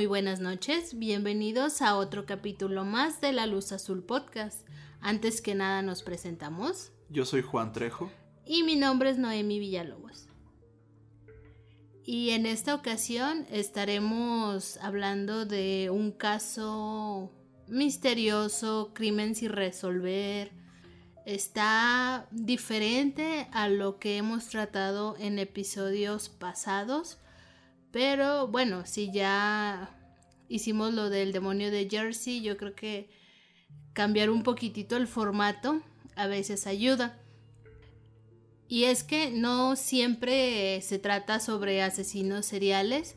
muy buenas noches. Bienvenidos a otro capítulo más de La Luz Azul Podcast. Antes que nada nos presentamos. Yo soy Juan Trejo. Y mi nombre es Noemi Villalobos. Y en esta ocasión estaremos hablando de un caso misterioso, crimen sin resolver. Está diferente a lo que hemos tratado en episodios pasados pero bueno, si ya hicimos lo del demonio de Jersey, yo creo que cambiar un poquitito el formato a veces ayuda. Y es que no siempre se trata sobre asesinos seriales.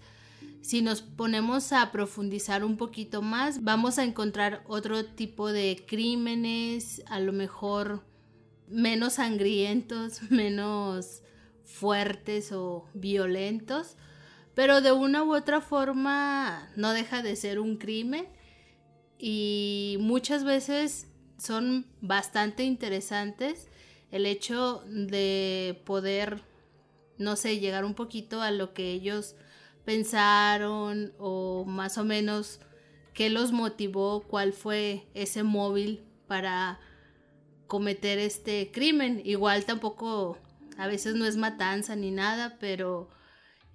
Si nos ponemos a profundizar un poquito más, vamos a encontrar otro tipo de crímenes, a lo mejor menos sangrientos, menos fuertes o violentos pero de una u otra forma no deja de ser un crimen y muchas veces son bastante interesantes el hecho de poder, no sé, llegar un poquito a lo que ellos pensaron o más o menos qué los motivó, cuál fue ese móvil para cometer este crimen. Igual tampoco, a veces no es matanza ni nada, pero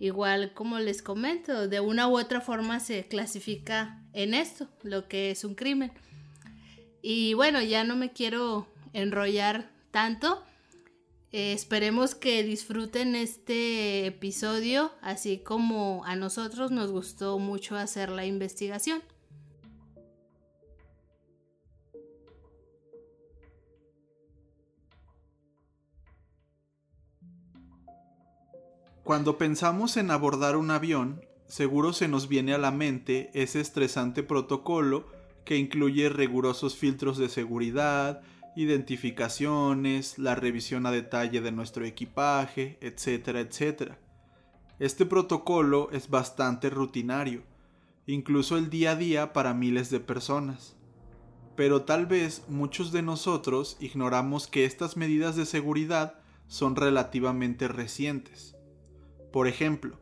Igual como les comento, de una u otra forma se clasifica en esto, lo que es un crimen. Y bueno, ya no me quiero enrollar tanto. Eh, esperemos que disfruten este episodio, así como a nosotros nos gustó mucho hacer la investigación. Cuando pensamos en abordar un avión, seguro se nos viene a la mente ese estresante protocolo que incluye rigurosos filtros de seguridad, identificaciones, la revisión a detalle de nuestro equipaje, etcétera, etcétera. Este protocolo es bastante rutinario, incluso el día a día para miles de personas. Pero tal vez muchos de nosotros ignoramos que estas medidas de seguridad son relativamente recientes. Por ejemplo,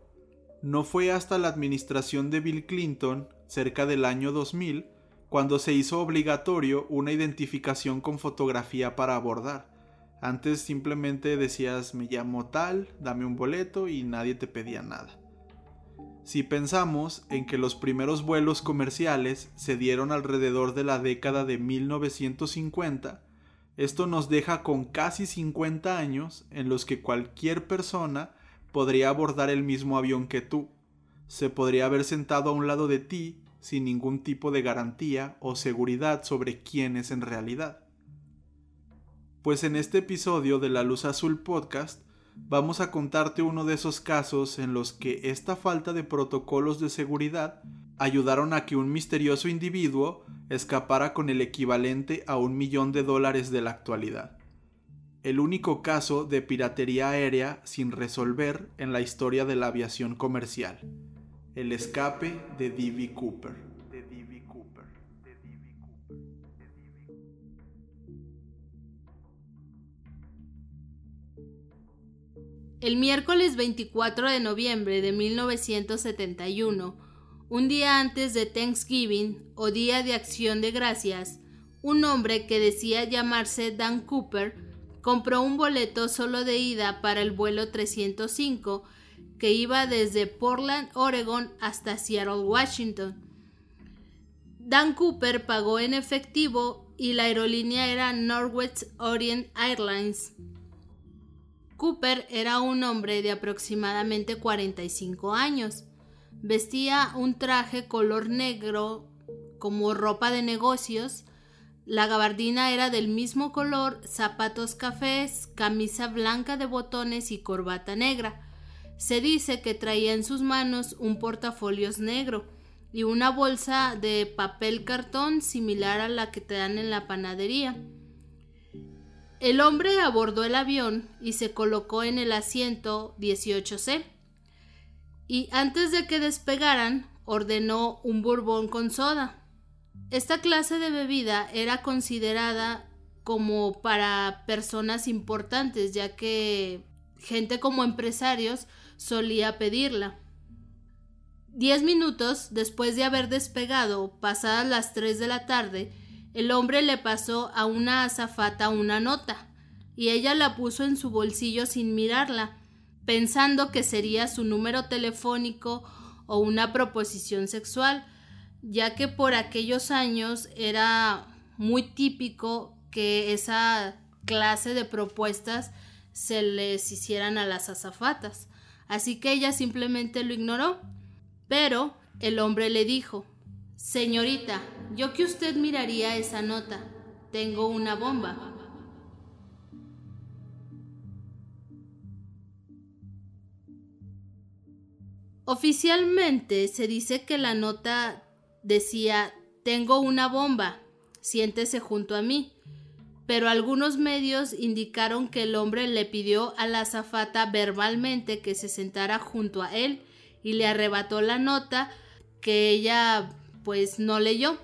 no fue hasta la administración de Bill Clinton, cerca del año 2000, cuando se hizo obligatorio una identificación con fotografía para abordar. Antes simplemente decías me llamo tal, dame un boleto y nadie te pedía nada. Si pensamos en que los primeros vuelos comerciales se dieron alrededor de la década de 1950, esto nos deja con casi 50 años en los que cualquier persona podría abordar el mismo avión que tú. Se podría haber sentado a un lado de ti sin ningún tipo de garantía o seguridad sobre quién es en realidad. Pues en este episodio de La Luz Azul Podcast vamos a contarte uno de esos casos en los que esta falta de protocolos de seguridad ayudaron a que un misterioso individuo escapara con el equivalente a un millón de dólares de la actualidad el único caso de piratería aérea sin resolver en la historia de la aviación comercial, el escape de D.B. Cooper. El miércoles 24 de noviembre de 1971, un día antes de Thanksgiving o Día de Acción de Gracias, un hombre que decía llamarse Dan Cooper compró un boleto solo de ida para el vuelo 305 que iba desde Portland, Oregon hasta Seattle, Washington. Dan Cooper pagó en efectivo y la aerolínea era Northwest Orient Airlines. Cooper era un hombre de aproximadamente 45 años. Vestía un traje color negro como ropa de negocios la gabardina era del mismo color, zapatos cafés, camisa blanca de botones y corbata negra. Se dice que traía en sus manos un portafolios negro y una bolsa de papel cartón similar a la que te dan en la panadería. El hombre abordó el avión y se colocó en el asiento 18C. y antes de que despegaran ordenó un bourbon con soda. Esta clase de bebida era considerada como para personas importantes, ya que gente como empresarios solía pedirla. Diez minutos después de haber despegado, pasadas las tres de la tarde, el hombre le pasó a una azafata una nota, y ella la puso en su bolsillo sin mirarla, pensando que sería su número telefónico o una proposición sexual, ya que por aquellos años era muy típico que esa clase de propuestas se les hicieran a las azafatas. Así que ella simplemente lo ignoró. Pero el hombre le dijo, Señorita, yo que usted miraría esa nota. Tengo una bomba. Oficialmente se dice que la nota decía Tengo una bomba, siéntese junto a mí, pero algunos medios indicaron que el hombre le pidió a la azafata verbalmente que se sentara junto a él y le arrebató la nota que ella pues no leyó.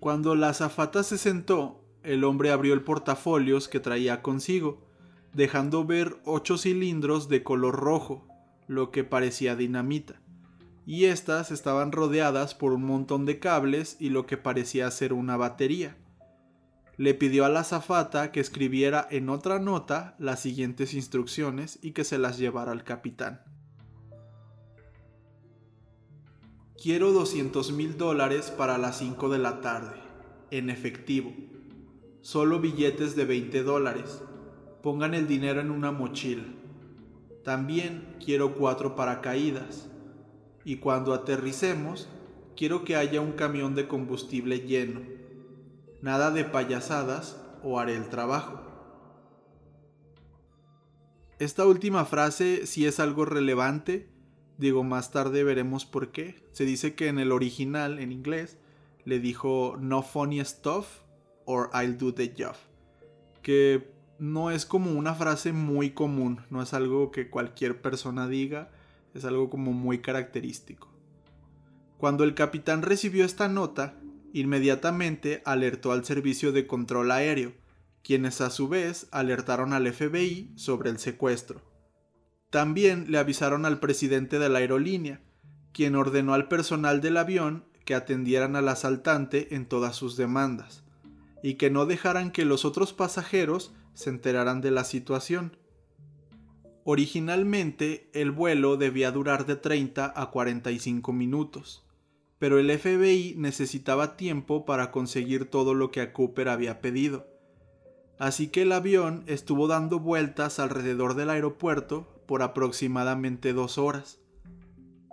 Cuando la azafata se sentó, el hombre abrió el portafolios que traía consigo, dejando ver ocho cilindros de color rojo, lo que parecía dinamita, y éstas estaban rodeadas por un montón de cables y lo que parecía ser una batería. Le pidió a la azafata que escribiera en otra nota las siguientes instrucciones y que se las llevara al capitán. Quiero 200 mil dólares para las 5 de la tarde, en efectivo. Solo billetes de 20 dólares. Pongan el dinero en una mochila. También quiero cuatro paracaídas. Y cuando aterricemos, quiero que haya un camión de combustible lleno. Nada de payasadas o haré el trabajo. Esta última frase sí es algo relevante. Digo, más tarde veremos por qué. Se dice que en el original, en inglés, le dijo no funny stuff or I'll do the job. Que no es como una frase muy común, no es algo que cualquier persona diga, es algo como muy característico. Cuando el capitán recibió esta nota, inmediatamente alertó al servicio de control aéreo, quienes a su vez alertaron al FBI sobre el secuestro. También le avisaron al presidente de la aerolínea, quien ordenó al personal del avión que atendieran al asaltante en todas sus demandas, y que no dejaran que los otros pasajeros se enterarán de la situación. Originalmente el vuelo debía durar de 30 a 45 minutos, pero el FBI necesitaba tiempo para conseguir todo lo que a Cooper había pedido. Así que el avión estuvo dando vueltas alrededor del aeropuerto por aproximadamente dos horas.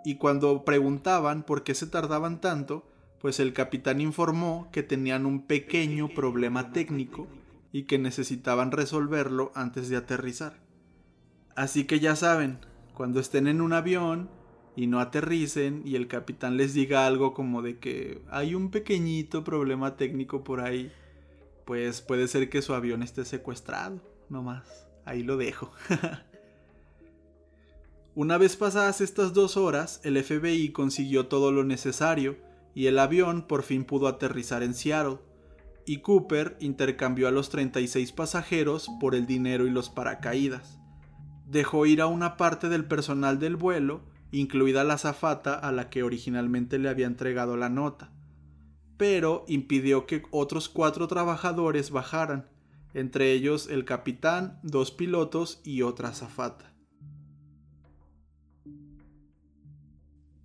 Y cuando preguntaban por qué se tardaban tanto, pues el capitán informó que tenían un pequeño problema técnico y que necesitaban resolverlo antes de aterrizar. Así que ya saben, cuando estén en un avión y no aterricen y el capitán les diga algo como de que hay un pequeñito problema técnico por ahí, pues puede ser que su avión esté secuestrado, no más. Ahí lo dejo. Una vez pasadas estas dos horas, el FBI consiguió todo lo necesario y el avión por fin pudo aterrizar en Seattle y Cooper intercambió a los 36 pasajeros por el dinero y los paracaídas. Dejó ir a una parte del personal del vuelo, incluida la azafata a la que originalmente le había entregado la nota, pero impidió que otros cuatro trabajadores bajaran, entre ellos el capitán, dos pilotos y otra azafata.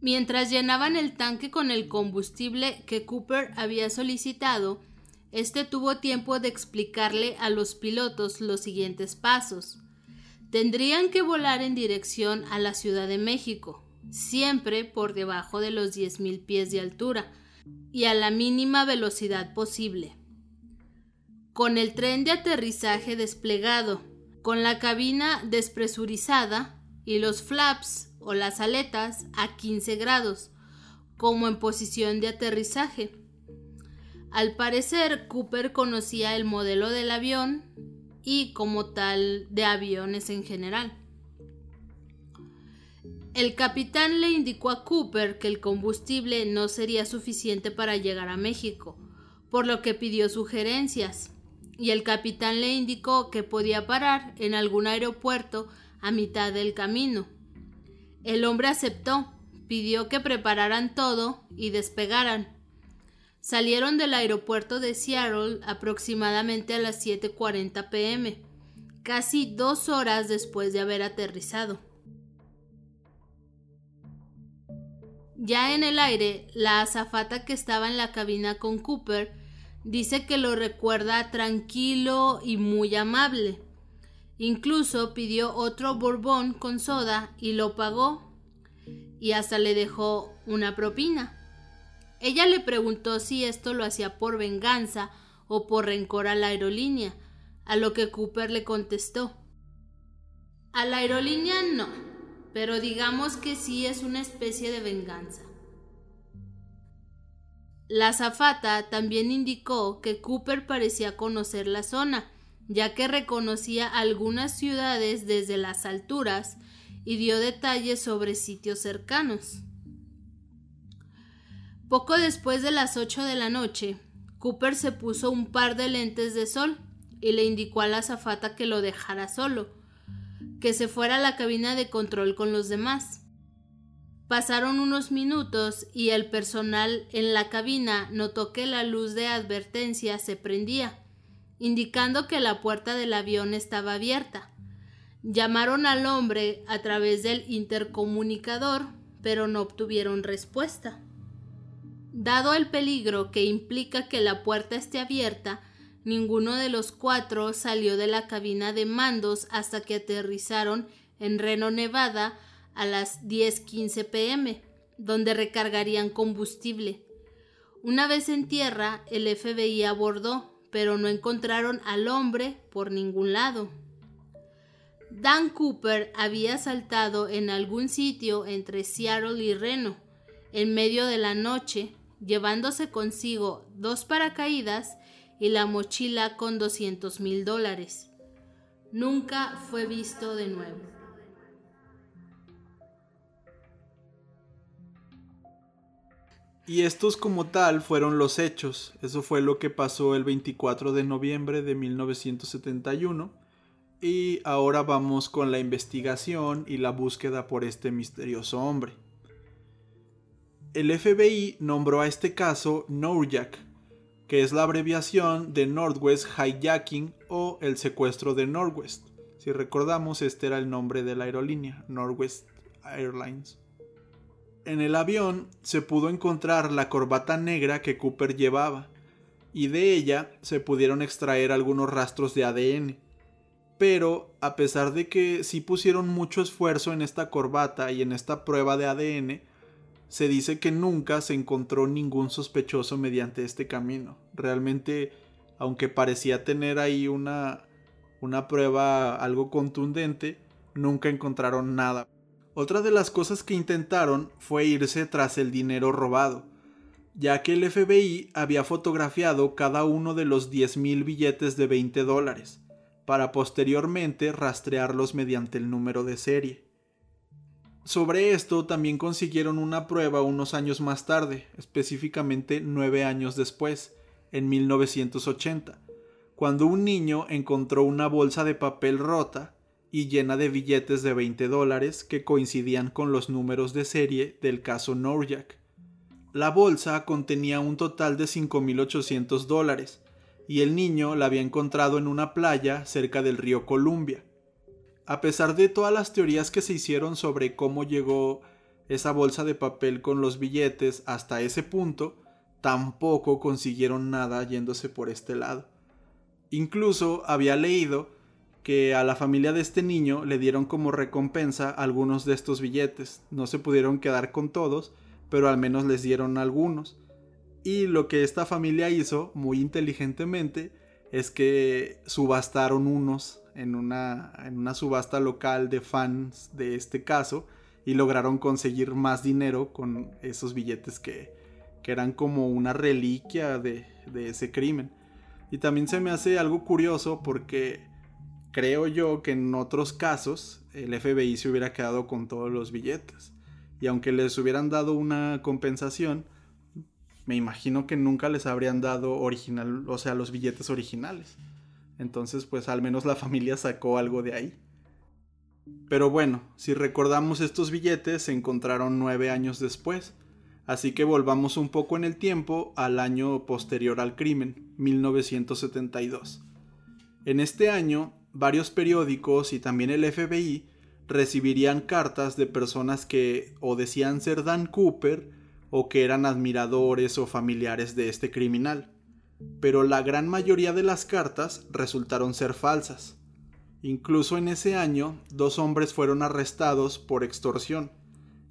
Mientras llenaban el tanque con el combustible que Cooper había solicitado, este tuvo tiempo de explicarle a los pilotos los siguientes pasos. Tendrían que volar en dirección a la Ciudad de México, siempre por debajo de los 10.000 pies de altura y a la mínima velocidad posible. Con el tren de aterrizaje desplegado, con la cabina despresurizada y los flaps o las aletas a 15 grados, como en posición de aterrizaje al parecer, Cooper conocía el modelo del avión y como tal de aviones en general. El capitán le indicó a Cooper que el combustible no sería suficiente para llegar a México, por lo que pidió sugerencias, y el capitán le indicó que podía parar en algún aeropuerto a mitad del camino. El hombre aceptó, pidió que prepararan todo y despegaran. Salieron del aeropuerto de Seattle aproximadamente a las 7.40 pm, casi dos horas después de haber aterrizado. Ya en el aire, la azafata que estaba en la cabina con Cooper dice que lo recuerda tranquilo y muy amable. Incluso pidió otro bourbon con soda y lo pagó. Y hasta le dejó una propina. Ella le preguntó si esto lo hacía por venganza o por rencor a la aerolínea, a lo que Cooper le contestó. A la aerolínea no, pero digamos que sí es una especie de venganza. La zafata también indicó que Cooper parecía conocer la zona, ya que reconocía algunas ciudades desde las alturas y dio detalles sobre sitios cercanos. Poco después de las ocho de la noche, Cooper se puso un par de lentes de sol y le indicó a la azafata que lo dejara solo, que se fuera a la cabina de control con los demás. Pasaron unos minutos y el personal en la cabina notó que la luz de advertencia se prendía, indicando que la puerta del avión estaba abierta. Llamaron al hombre a través del intercomunicador, pero no obtuvieron respuesta. Dado el peligro que implica que la puerta esté abierta, ninguno de los cuatro salió de la cabina de mandos hasta que aterrizaron en Reno, Nevada, a las 10:15 pm, donde recargarían combustible. Una vez en tierra, el FBI abordó, pero no encontraron al hombre por ningún lado. Dan Cooper había saltado en algún sitio entre Seattle y Reno, en medio de la noche, llevándose consigo dos paracaídas y la mochila con 200 mil dólares. Nunca fue visto de nuevo. Y estos como tal fueron los hechos. Eso fue lo que pasó el 24 de noviembre de 1971. Y ahora vamos con la investigación y la búsqueda por este misterioso hombre el FBI nombró a este caso NORJAC, que es la abreviación de Northwest Hijacking o el secuestro de Northwest. Si recordamos, este era el nombre de la aerolínea, Northwest Airlines. En el avión se pudo encontrar la corbata negra que Cooper llevaba, y de ella se pudieron extraer algunos rastros de ADN. Pero, a pesar de que sí pusieron mucho esfuerzo en esta corbata y en esta prueba de ADN, se dice que nunca se encontró ningún sospechoso mediante este camino. Realmente, aunque parecía tener ahí una, una prueba algo contundente, nunca encontraron nada. Otra de las cosas que intentaron fue irse tras el dinero robado, ya que el FBI había fotografiado cada uno de los 10.000 billetes de 20 dólares, para posteriormente rastrearlos mediante el número de serie. Sobre esto también consiguieron una prueba unos años más tarde, específicamente nueve años después, en 1980, cuando un niño encontró una bolsa de papel rota y llena de billetes de 20 dólares que coincidían con los números de serie del caso Norjak. La bolsa contenía un total de 5.800 dólares y el niño la había encontrado en una playa cerca del río Columbia a pesar de todas las teorías que se hicieron sobre cómo llegó esa bolsa de papel con los billetes hasta ese punto, tampoco consiguieron nada yéndose por este lado. Incluso había leído que a la familia de este niño le dieron como recompensa algunos de estos billetes. No se pudieron quedar con todos, pero al menos les dieron algunos. Y lo que esta familia hizo, muy inteligentemente, es que subastaron unos en una, en una subasta local de fans de este caso y lograron conseguir más dinero con esos billetes que, que eran como una reliquia de, de ese crimen. Y también se me hace algo curioso porque creo yo que en otros casos el FBI se hubiera quedado con todos los billetes. Y aunque les hubieran dado una compensación, me imagino que nunca les habrían dado original, o sea, los billetes originales. Entonces, pues al menos la familia sacó algo de ahí. Pero bueno, si recordamos estos billetes se encontraron nueve años después, así que volvamos un poco en el tiempo al año posterior al crimen, 1972. En este año, varios periódicos y también el FBI recibirían cartas de personas que o decían ser Dan Cooper o que eran admiradores o familiares de este criminal. Pero la gran mayoría de las cartas resultaron ser falsas. Incluso en ese año, dos hombres fueron arrestados por extorsión,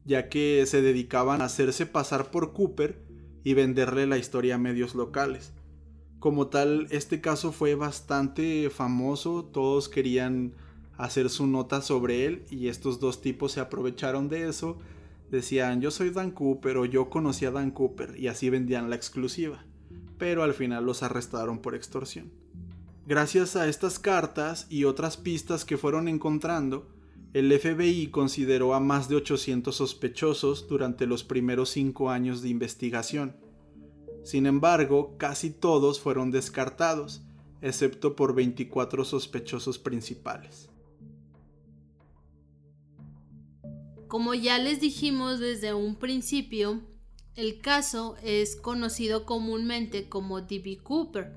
ya que se dedicaban a hacerse pasar por Cooper y venderle la historia a medios locales. Como tal, este caso fue bastante famoso, todos querían hacer su nota sobre él y estos dos tipos se aprovecharon de eso, decían yo soy Dan Cooper o yo conocí a Dan Cooper y así vendían la exclusiva, pero al final los arrestaron por extorsión. Gracias a estas cartas y otras pistas que fueron encontrando, el FBI consideró a más de 800 sospechosos durante los primeros cinco años de investigación. Sin embargo, casi todos fueron descartados, excepto por 24 sospechosos principales. Como ya les dijimos desde un principio, el caso es conocido comúnmente como D.B. Cooper,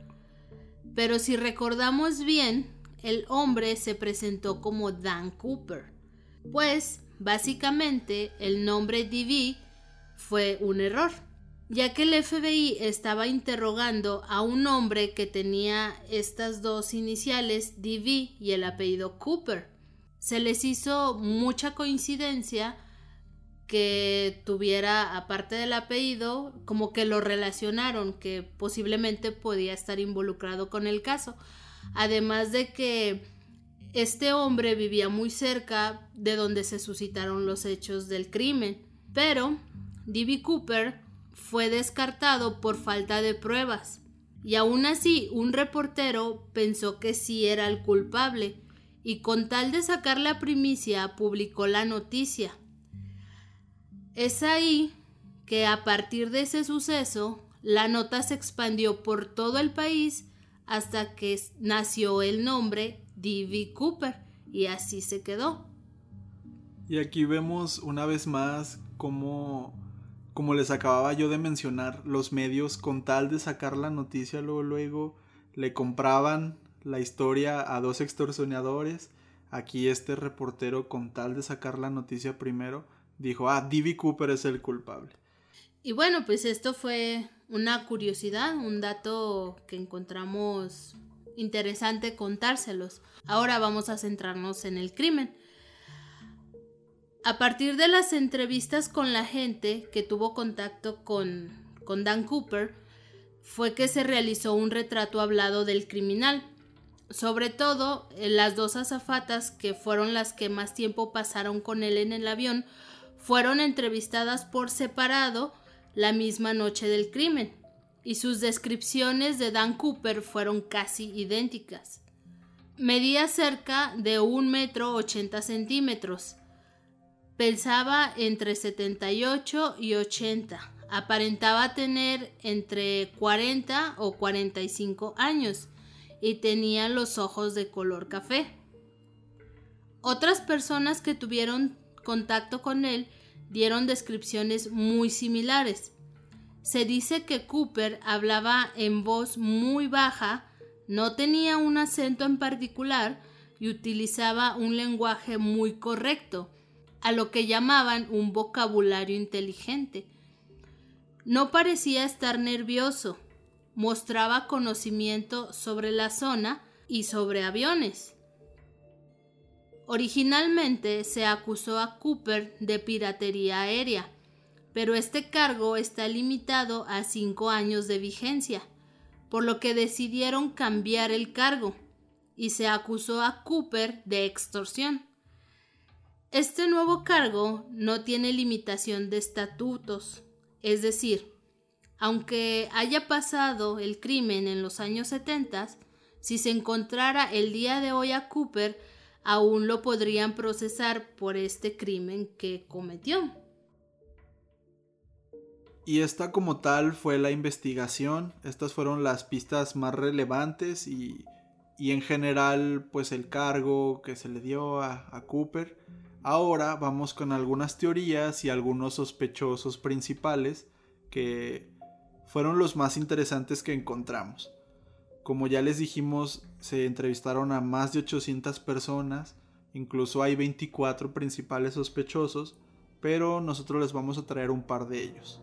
pero si recordamos bien, el hombre se presentó como Dan Cooper. Pues, básicamente, el nombre DB fue un error, ya que el FBI estaba interrogando a un hombre que tenía estas dos iniciales, DB, y el apellido Cooper. Se les hizo mucha coincidencia que tuviera, aparte del apellido, como que lo relacionaron, que posiblemente podía estar involucrado con el caso. Además de que este hombre vivía muy cerca de donde se suscitaron los hechos del crimen. Pero D.B. Cooper fue descartado por falta de pruebas. Y aún así, un reportero pensó que sí era el culpable, y con tal de sacar la primicia publicó la noticia. Es ahí que a partir de ese suceso, la nota se expandió por todo el país hasta que nació el nombre D.B. Cooper y así se quedó. Y aquí vemos una vez más cómo, como les acababa yo de mencionar, los medios con tal de sacar la noticia luego, luego le compraban la historia a dos extorsionadores. Aquí este reportero con tal de sacar la noticia primero dijo, ah, D.B. Cooper es el culpable. Y bueno, pues esto fue una curiosidad, un dato que encontramos interesante contárselos. Ahora vamos a centrarnos en el crimen. A partir de las entrevistas con la gente que tuvo contacto con, con Dan Cooper, fue que se realizó un retrato hablado del criminal. Sobre todo, las dos azafatas que fueron las que más tiempo pasaron con él en el avión fueron entrevistadas por separado la misma noche del crimen y sus descripciones de Dan Cooper fueron casi idénticas. Medía cerca de un metro ochenta centímetros. Pensaba entre 78 y 80. Aparentaba tener entre 40 o 45 años y tenía los ojos de color café. Otras personas que tuvieron contacto con él dieron descripciones muy similares. Se dice que Cooper hablaba en voz muy baja, no tenía un acento en particular y utilizaba un lenguaje muy correcto, a lo que llamaban un vocabulario inteligente. No parecía estar nervioso, mostraba conocimiento sobre la zona y sobre aviones. Originalmente se acusó a Cooper de piratería aérea, pero este cargo está limitado a cinco años de vigencia, por lo que decidieron cambiar el cargo y se acusó a Cooper de extorsión. Este nuevo cargo no tiene limitación de estatutos, es decir, aunque haya pasado el crimen en los años 70, si se encontrara el día de hoy a Cooper, aún lo podrían procesar por este crimen que cometió. Y esta como tal fue la investigación, estas fueron las pistas más relevantes y, en general pues el cargo que se le dio a, a Cooper. Ahora vamos con algunas teorías y algunos sospechosos principales que fueron los más interesantes que encontramos. Como ya les dijimos, se entrevistaron a más de 800 personas, incluso hay 24 principales sospechosos, pero nosotros les vamos a traer un par de ellos.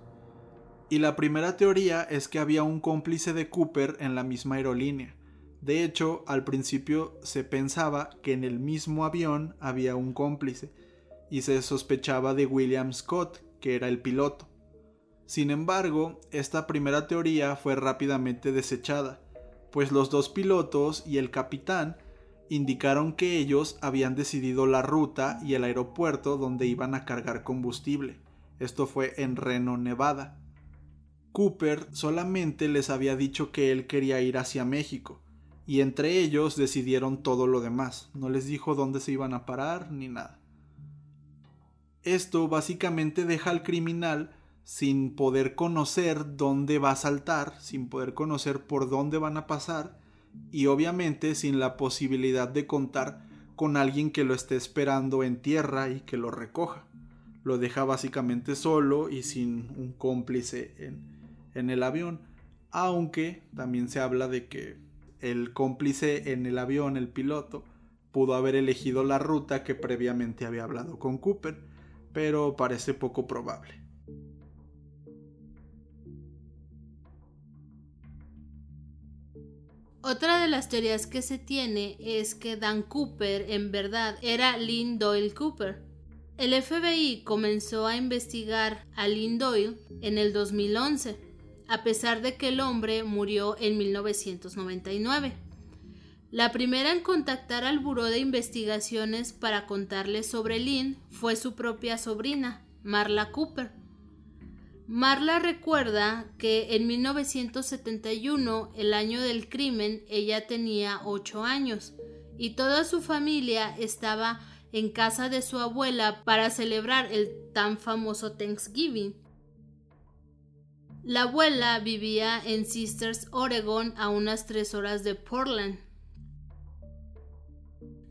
Y la primera teoría es que había un cómplice de Cooper en la misma aerolínea. De hecho, al principio se pensaba que en el mismo avión había un cómplice, y se sospechaba de William Scott, que era el piloto. Sin embargo, esta primera teoría fue rápidamente desechada, pues los dos pilotos y el capitán indicaron que ellos habían decidido la ruta y el aeropuerto donde iban a cargar combustible. Esto fue en Reno, Nevada. Cooper solamente les había dicho que él quería ir hacia México, y entre ellos decidieron todo lo demás. No les dijo dónde se iban a parar ni nada. Esto básicamente deja al criminal sin poder conocer dónde va a saltar, sin poder conocer por dónde van a pasar y obviamente sin la posibilidad de contar con alguien que lo esté esperando en tierra y que lo recoja. Lo deja básicamente solo y sin un cómplice en, en el avión, aunque también se habla de que el cómplice en el avión, el piloto, pudo haber elegido la ruta que previamente había hablado con Cooper, pero parece poco probable. Otra de las teorías que se tiene es que Dan Cooper en verdad era Lynn Doyle Cooper. El FBI comenzó a investigar a Lynn Doyle en el 2011, a pesar de que el hombre murió en 1999. La primera en contactar al Buró de Investigaciones para contarle sobre Lynn fue su propia sobrina, Marla Cooper Marla recuerda que en 1971, el año del crimen, ella tenía 8 años y toda su familia estaba en casa de su abuela para celebrar el tan famoso Thanksgiving. La abuela vivía en Sisters, Oregon, a unas 3 horas de Portland.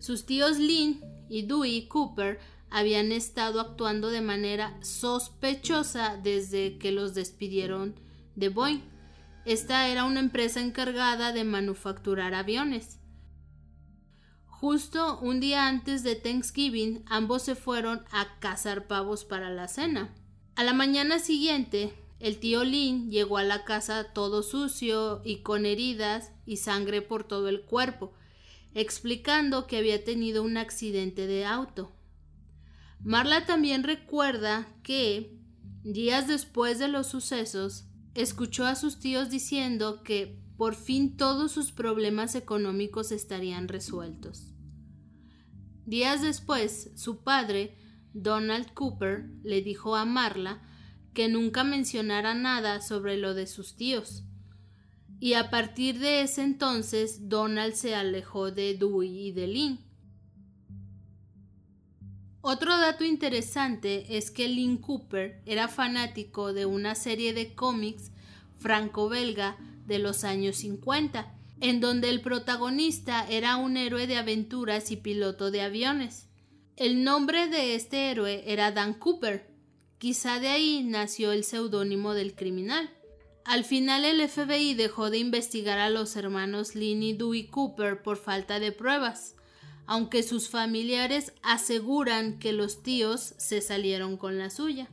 Sus tíos Lynn y Dewey Cooper habían estado actuando de manera sospechosa desde que los despidieron de Boeing. Esta era una empresa encargada de manufacturar aviones. Justo un día antes de Thanksgiving, ambos se fueron a cazar pavos para la cena. A la mañana siguiente, el tío Lin llegó a la casa todo sucio y con heridas y sangre por todo el cuerpo, explicando que había tenido un accidente de auto. Marla también recuerda que, días después de los sucesos, escuchó a sus tíos diciendo que por fin todos sus problemas económicos estarían resueltos. Días después, su padre, Donald Cooper, le dijo a Marla que nunca mencionara nada sobre lo de sus tíos. Y a partir de ese entonces, Donald se alejó de Dewey y de Lynn. Otro dato interesante es que Lynn Cooper era fanático de una serie de cómics franco-belga de los años 50, en donde el protagonista era un héroe de aventuras y piloto de aviones. El nombre de este héroe era Dan Cooper. Quizá de ahí nació el seudónimo del criminal. Al final el FBI dejó de investigar a los hermanos Lynn y Dewey Cooper por falta de pruebas aunque sus familiares aseguran que los tíos se salieron con la suya.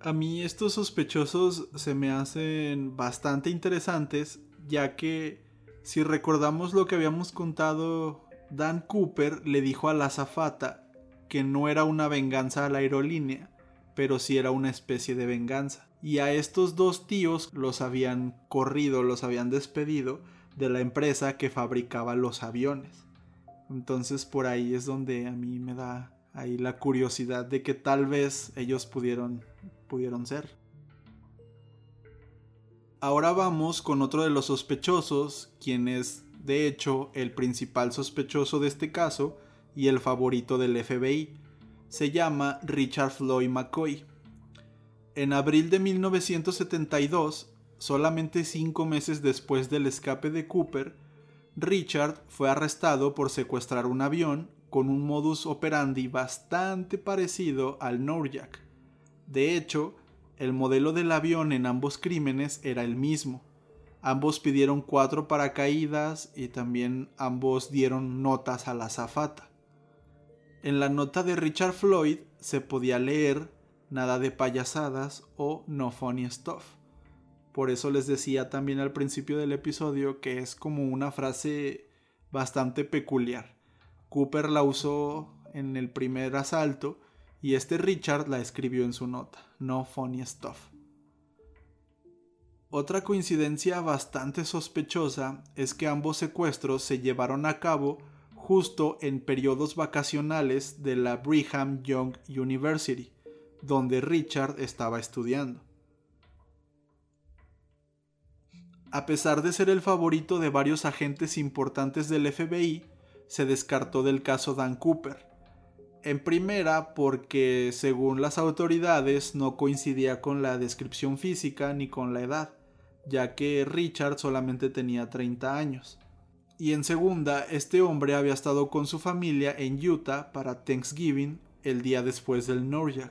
A mí estos sospechosos se me hacen bastante interesantes, ya que si recordamos lo que habíamos contado, Dan Cooper le dijo a la azafata que no era una venganza a la aerolínea, pero sí era una especie de venganza. Y a estos dos tíos los habían corrido, los habían despedido de la empresa que fabricaba los aviones. Entonces por ahí es donde a mí me da ahí la curiosidad de que tal vez ellos pudieron, pudieron ser. Ahora vamos con otro de los sospechosos, quien es de hecho el principal sospechoso de este caso, y el favorito del FBI. Se llama Richard Floyd McCoy. En abril de 1972, solamente cinco meses después del escape de Cooper, Richard fue arrestado por secuestrar un avión con un modus operandi bastante parecido al Norjak. De hecho, el modelo del avión en ambos crímenes era el mismo. Ambos pidieron cuatro paracaídas y también ambos dieron notas a la zafata. En la nota de Richard Floyd se podía leer nada de payasadas o no funny stuff. Por eso les decía también al principio del episodio que es como una frase bastante peculiar. Cooper la usó en el primer asalto y este Richard la escribió en su nota, no funny stuff. Otra coincidencia bastante sospechosa es que ambos secuestros se llevaron a cabo justo en periodos vacacionales de la Brigham Young University, donde Richard estaba estudiando. A pesar de ser el favorito de varios agentes importantes del FBI, se descartó del caso Dan Cooper. En primera, porque según las autoridades no coincidía con la descripción física ni con la edad, ya que Richard solamente tenía 30 años y en segunda, este hombre había estado con su familia en Utah para Thanksgiving el día después del Norjak,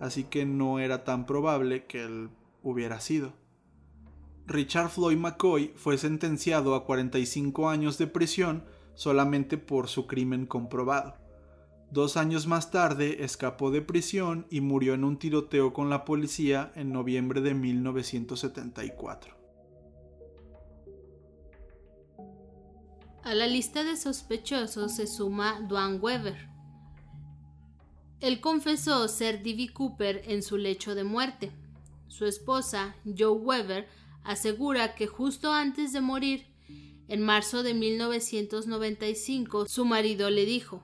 así que no era tan probable que él hubiera sido. Richard Floyd McCoy fue sentenciado a 45 años de prisión solamente por su crimen comprobado. Dos años más tarde escapó de prisión y murió en un tiroteo con la policía en noviembre de 1974. A la lista de sospechosos se suma Duane Weber. Él confesó ser Divi Cooper en su lecho de muerte. Su esposa, Joe Weber, asegura que justo antes de morir, en marzo de 1995, su marido le dijo,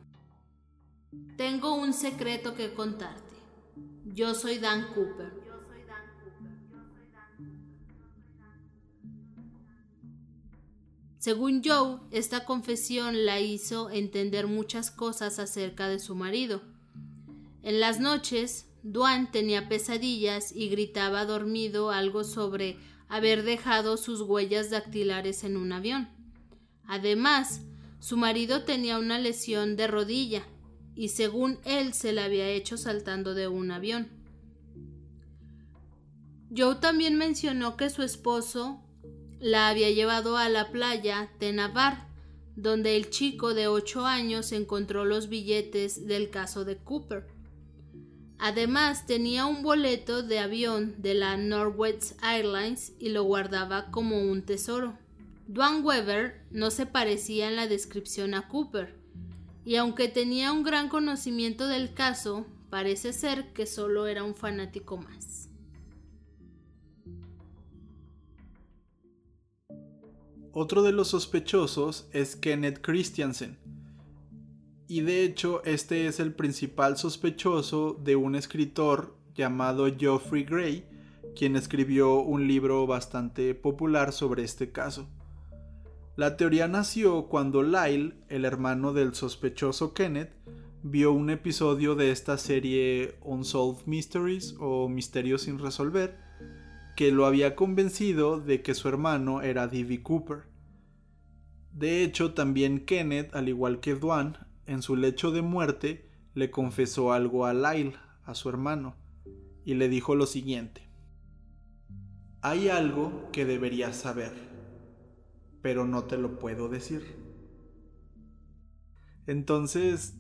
Tengo un secreto que contarte. Yo soy Dan Cooper. Según Joe, esta confesión la hizo entender muchas cosas acerca de su marido. En las noches, Duane tenía pesadillas y gritaba dormido algo sobre haber dejado sus huellas dactilares en un avión. Además, su marido tenía una lesión de rodilla y según él se la había hecho saltando de un avión. Joe también mencionó que su esposo la había llevado a la playa de Navarre, donde el chico de 8 años encontró los billetes del caso de Cooper. Además, tenía un boleto de avión de la Northwest Airlines y lo guardaba como un tesoro. Duane Weber no se parecía en la descripción a Cooper, y aunque tenía un gran conocimiento del caso, parece ser que solo era un fanático más. Otro de los sospechosos es Kenneth Christiansen. Y de hecho este es el principal sospechoso de un escritor llamado Geoffrey Gray, quien escribió un libro bastante popular sobre este caso. La teoría nació cuando Lyle, el hermano del sospechoso Kenneth, vio un episodio de esta serie Unsolved Mysteries o Misterios sin resolver, que lo había convencido de que su hermano era D.B. Cooper. De hecho, también Kenneth, al igual que Duane, en su lecho de muerte, le confesó algo a Lyle, a su hermano, y le dijo lo siguiente. Hay algo que deberías saber, pero no te lo puedo decir. Entonces,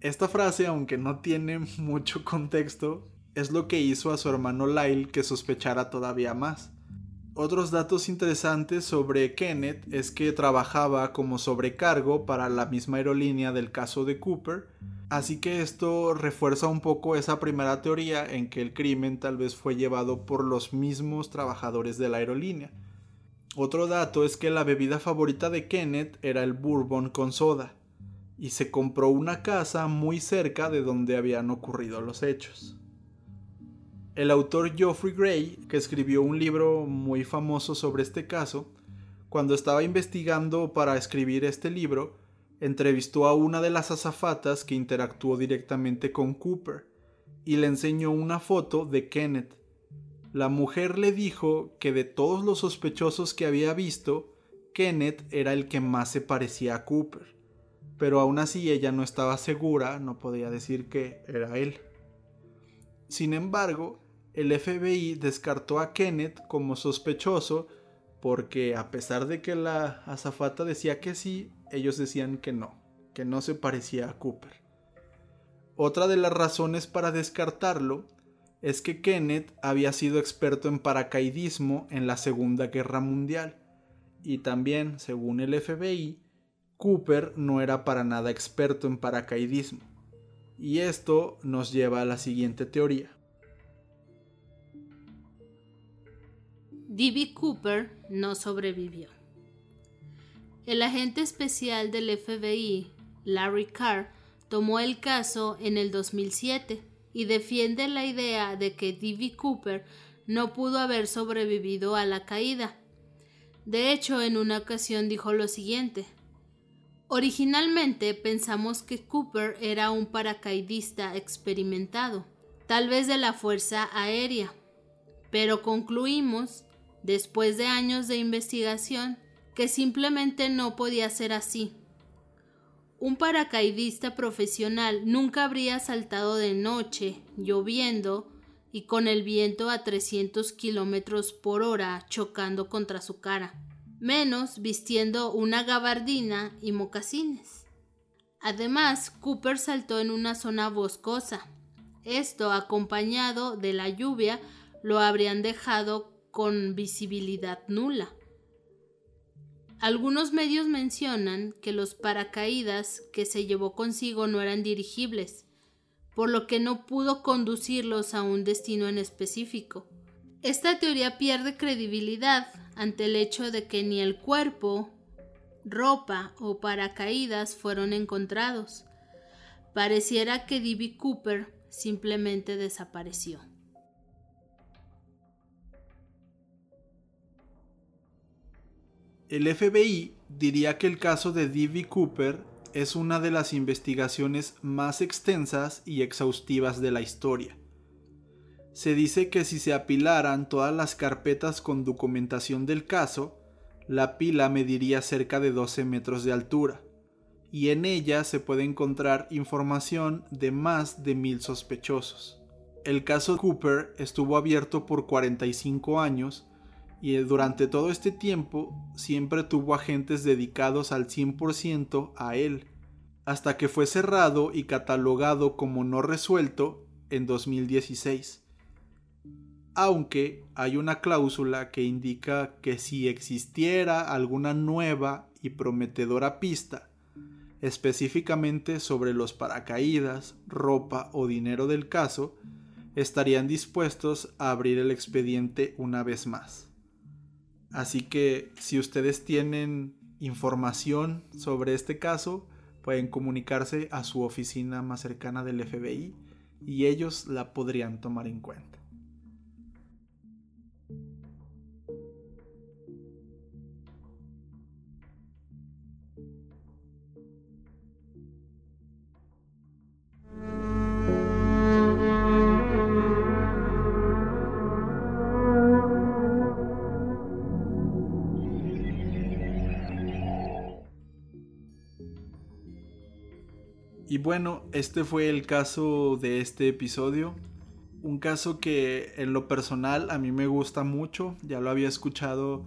esta frase, aunque no tiene mucho contexto, es lo que hizo a su hermano Lyle que sospechara todavía más. Otros datos interesantes sobre Kenneth es que trabajaba como sobrecargo para la misma aerolínea del caso de Cooper, así que esto refuerza un poco esa primera teoría en que el crimen tal vez fue llevado por los mismos trabajadores de la aerolínea. Otro dato es que la bebida favorita de Kenneth era el bourbon con soda, y se compró una casa muy cerca de donde habían ocurrido los hechos. El autor Geoffrey Gray, que escribió un libro muy famoso sobre este caso, cuando estaba investigando para escribir este libro, entrevistó a una de las azafatas que interactuó directamente con Cooper y le enseñó una foto de Kenneth. La mujer le dijo que de todos los sospechosos que había visto, Kenneth era el que más se parecía a Cooper, pero aún así ella no estaba segura, no podía decir que era él. Sin embargo, el FBI descartó a Kenneth como sospechoso porque a pesar de que la azafata decía que sí, ellos decían que no, que no se parecía a Cooper. Otra de las razones para descartarlo es que Kenneth había sido experto en paracaidismo en la Segunda Guerra Mundial y también, según el FBI, Cooper no era para nada experto en paracaidismo. Y esto nos lleva a la siguiente teoría. D.B. Cooper no sobrevivió. El agente especial del FBI, Larry Carr, tomó el caso en el 2007 y defiende la idea de que D.B. Cooper no pudo haber sobrevivido a la caída. De hecho, en una ocasión dijo lo siguiente. Originalmente pensamos que Cooper era un paracaidista experimentado, tal vez de la Fuerza Aérea, pero concluimos después de años de investigación, que simplemente no podía ser así. Un paracaidista profesional nunca habría saltado de noche, lloviendo y con el viento a 300 kilómetros por hora chocando contra su cara, menos vistiendo una gabardina y mocasines. Además, Cooper saltó en una zona boscosa. Esto, acompañado de la lluvia, lo habrían dejado con visibilidad nula. Algunos medios mencionan que los paracaídas que se llevó consigo no eran dirigibles, por lo que no pudo conducirlos a un destino en específico. Esta teoría pierde credibilidad ante el hecho de que ni el cuerpo, ropa o paracaídas fueron encontrados. Pareciera que D.B. Cooper simplemente desapareció. El FBI diría que el caso de D.B. Cooper es una de las investigaciones más extensas y exhaustivas de la historia. Se dice que si se apilaran todas las carpetas con documentación del caso, la pila mediría cerca de 12 metros de altura, y en ella se puede encontrar información de más de mil sospechosos. El caso Cooper estuvo abierto por 45 años y durante todo este tiempo siempre tuvo agentes dedicados al 100% a él, hasta que fue cerrado y catalogado como no resuelto en 2016. Aunque hay una cláusula que indica que si existiera alguna nueva y prometedora pista, específicamente sobre los paracaídas, ropa o dinero del caso, estarían dispuestos a abrir el expediente una vez más. Así que si ustedes tienen información sobre este caso, pueden comunicarse a su oficina más cercana del FBI y ellos la podrían tomar en cuenta. Y bueno, este fue el caso de este episodio. Un caso que en lo personal a mí me gusta mucho. Ya lo había escuchado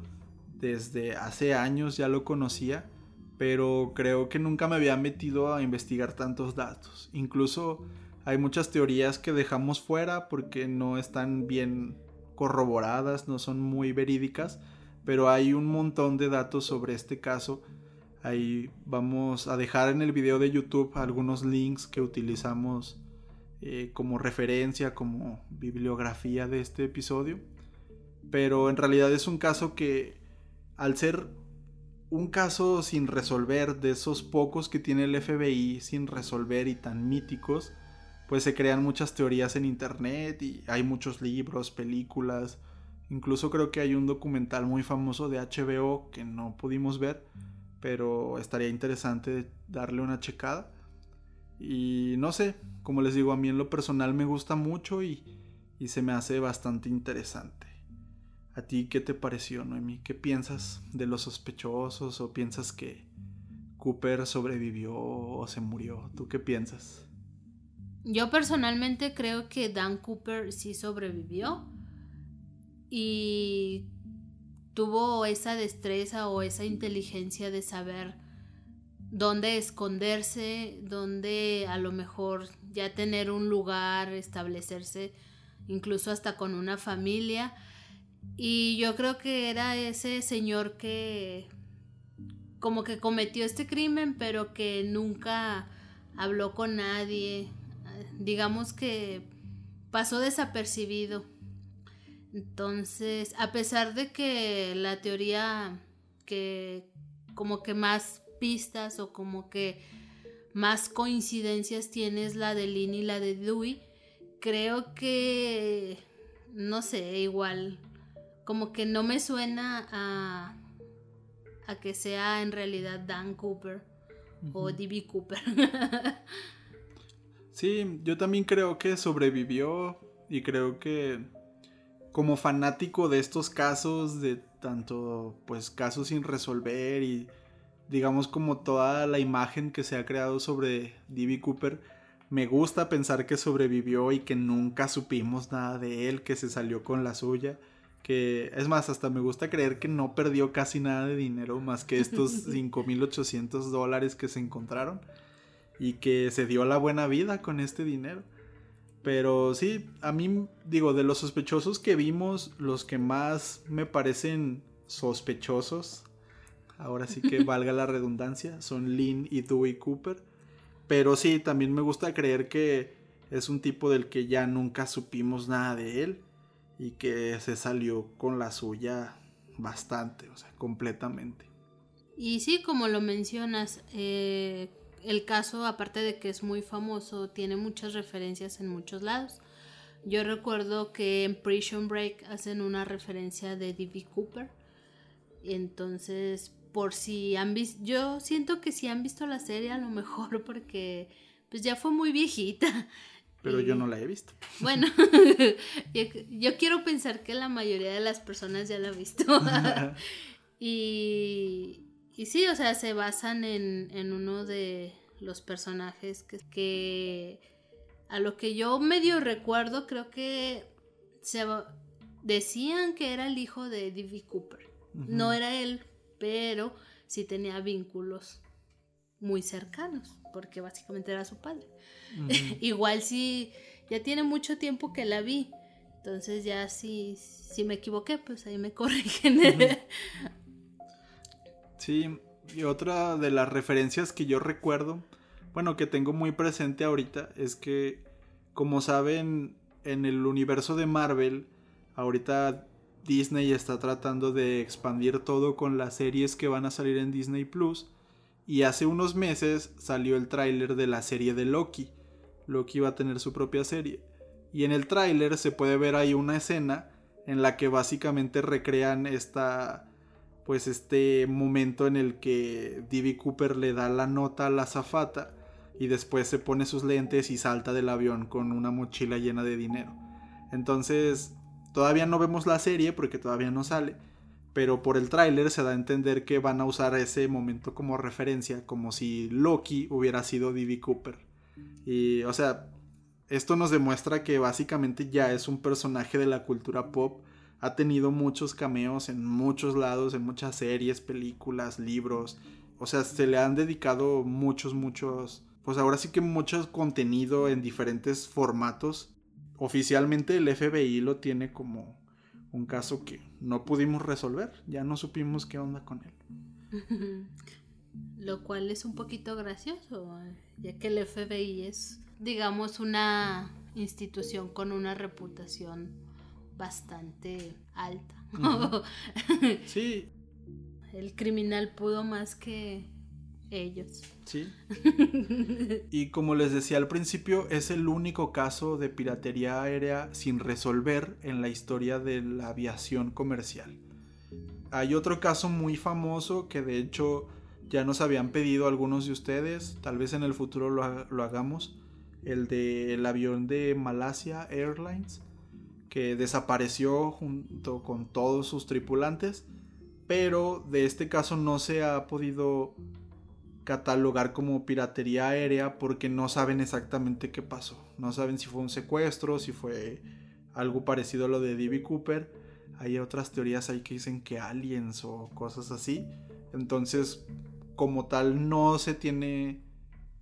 desde hace años, ya lo conocía. Pero creo que nunca me había metido a investigar tantos datos. Incluso hay muchas teorías que dejamos fuera porque no están bien corroboradas, no son muy verídicas. Pero hay un montón de datos sobre este caso Ahí vamos a dejar en el video de YouTube algunos links que utilizamos eh, como referencia, como bibliografía de este episodio. Pero en realidad es un caso que, al ser un caso sin resolver, de esos pocos que tiene el FBI sin resolver y tan míticos, pues se crean muchas teorías en internet y hay muchos libros, películas. Incluso creo que hay un documental muy famoso de HBO que no pudimos ver, pero estaría interesante darle una checada. Y no sé, como les digo, a mí en lo personal me gusta mucho y, y se me hace bastante interesante. ¿A ti qué te pareció, Noemi? ¿Qué piensas de los sospechosos o piensas que Cooper sobrevivió o se murió? ¿Tú qué piensas? Yo personalmente creo que Dan Cooper sí sobrevivió y tuvo esa destreza o esa inteligencia de saber dónde esconderse, dónde a lo mejor ya tener un lugar, establecerse, incluso hasta con una familia. Y yo creo que era ese señor que como que cometió este crimen, pero que nunca habló con nadie. Digamos que pasó desapercibido. Entonces, a pesar de que la teoría que como que más pistas o como que más coincidencias tienes la de Lynn y la de Dewey, creo que, no sé, igual, como que no me suena a, a que sea en realidad Dan Cooper o D.B. Cooper. sí, yo también creo que sobrevivió y creo que como fanático de estos casos, de tanto pues casos sin resolver y digamos como toda la imagen que se ha creado sobre D.B. Cooper, me gusta pensar que sobrevivió y que nunca supimos nada de él, que se salió con la suya, que es más, hasta me gusta creer que no perdió casi nada de dinero más que estos 5.800 dólares que se encontraron y que se dio la buena vida con este dinero. Pero sí, a mí digo, de los sospechosos que vimos, los que más me parecen sospechosos ahora sí que valga la redundancia, son Lynn y Dewey Cooper. Pero sí, también me gusta creer que es un tipo del que ya nunca supimos nada de él y que se salió con la suya bastante, o sea, completamente. Y sí, como lo mencionas, eh, el caso, aparte de que es muy famoso, tiene muchas referencias en muchos lados. Yo recuerdo que en Prison Break hacen una referencia de D.B. Cooper. Entonces, por si han visto, yo siento que si han visto la serie a lo mejor porque pues ya fue muy viejita. Pero yo no la he visto. Bueno, yo, quiero pensar que la mayoría de las personas ya la han visto. y, y sí, o sea, se basan en, en uno de los personajes que, que, a lo que yo medio recuerdo, creo que se decían que era el hijo de D.B. Cooper. No era él, pero sí tenía vínculos muy cercanos, porque básicamente era su padre. Igual si ya tiene mucho tiempo que la vi, entonces ya si, si me equivoqué, pues ahí me corrigen. Sí, y otra de las referencias que yo recuerdo, bueno, que tengo muy presente ahorita, es que, como saben, en el universo de Marvel, ahorita Disney está tratando de expandir todo con las series que van a salir en Disney Plus. Y hace unos meses salió el tráiler de la serie de Loki. Loki va a tener su propia serie. Y en el tráiler se puede ver ahí una escena en la que básicamente recrean esta pues este momento en el que D.B. Cooper le da la nota a la zafata y después se pone sus lentes y salta del avión con una mochila llena de dinero. Entonces, Todavía no vemos la serie porque todavía no sale, pero por el tráiler se da a entender que van a usar ese momento como referencia, como si Loki hubiera sido D.B. Cooper. Y, o sea, esto nos demuestra que básicamente ya es un personaje de la cultura pop. Ha tenido muchos cameos en muchos lados, en muchas series, películas, libros. O sea, se le han dedicado muchos, muchos, pues ahora sí que mucho contenido en diferentes formatos oficialmente el FBI lo tiene como un caso que no pudimos resolver, ya no supimos qué onda con él. Lo cual es un poquito gracioso, ya que el FBI es, digamos, una institución con una reputación bastante alta. sí. El criminal pudo más que ellos. Sí. y como les decía al principio, es el único caso de piratería aérea sin resolver en la historia de la aviación comercial. Hay otro caso muy famoso que de hecho ya nos habían pedido algunos de ustedes, tal vez en el futuro lo, lo hagamos, el del avión de Malasia Airlines, desapareció junto con todos sus tripulantes, pero de este caso no se ha podido catalogar como piratería aérea porque no saben exactamente qué pasó. No saben si fue un secuestro, si fue algo parecido a lo de D.B. Cooper. Hay otras teorías ahí que dicen que aliens o cosas así. Entonces, como tal, no se tiene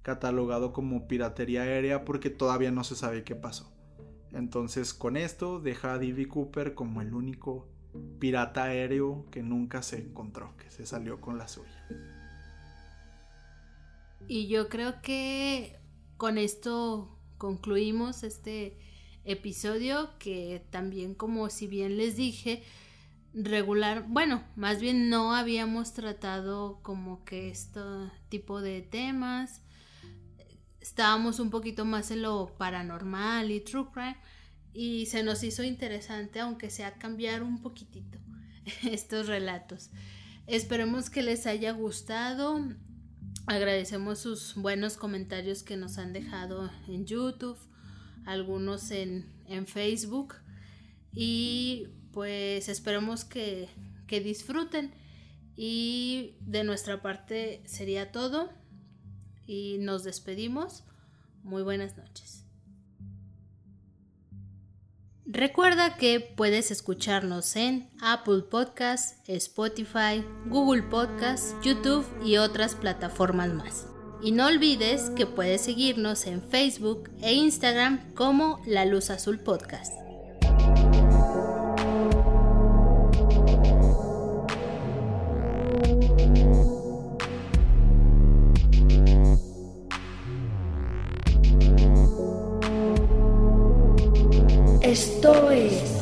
catalogado como piratería aérea porque todavía no se sabe qué pasó. Entonces, con esto deja a D.B. Cooper como el único pirata aéreo que nunca se encontró, que se salió con la suya. Y yo creo que con esto concluimos este episodio que también como si bien les dije regular, bueno, más bien no habíamos tratado como que este tipo de temas. Estábamos un poquito más en lo paranormal y true crime y se nos hizo interesante aunque sea cambiar un poquitito estos relatos. Esperemos que les haya gustado. Agradecemos sus buenos comentarios que nos han dejado en YouTube, algunos en, Facebook y pues esperemos que, que disfruten y de nuestra parte sería todo y nos despedimos. Muy buenas noches. Recuerda que puedes escucharnos en Apple Podcasts, Spotify, Google Podcasts, YouTube y otras plataformas más. Y no olvides que puedes seguirnos en Facebook e Instagram como La Luz Azul Podcast. La luz.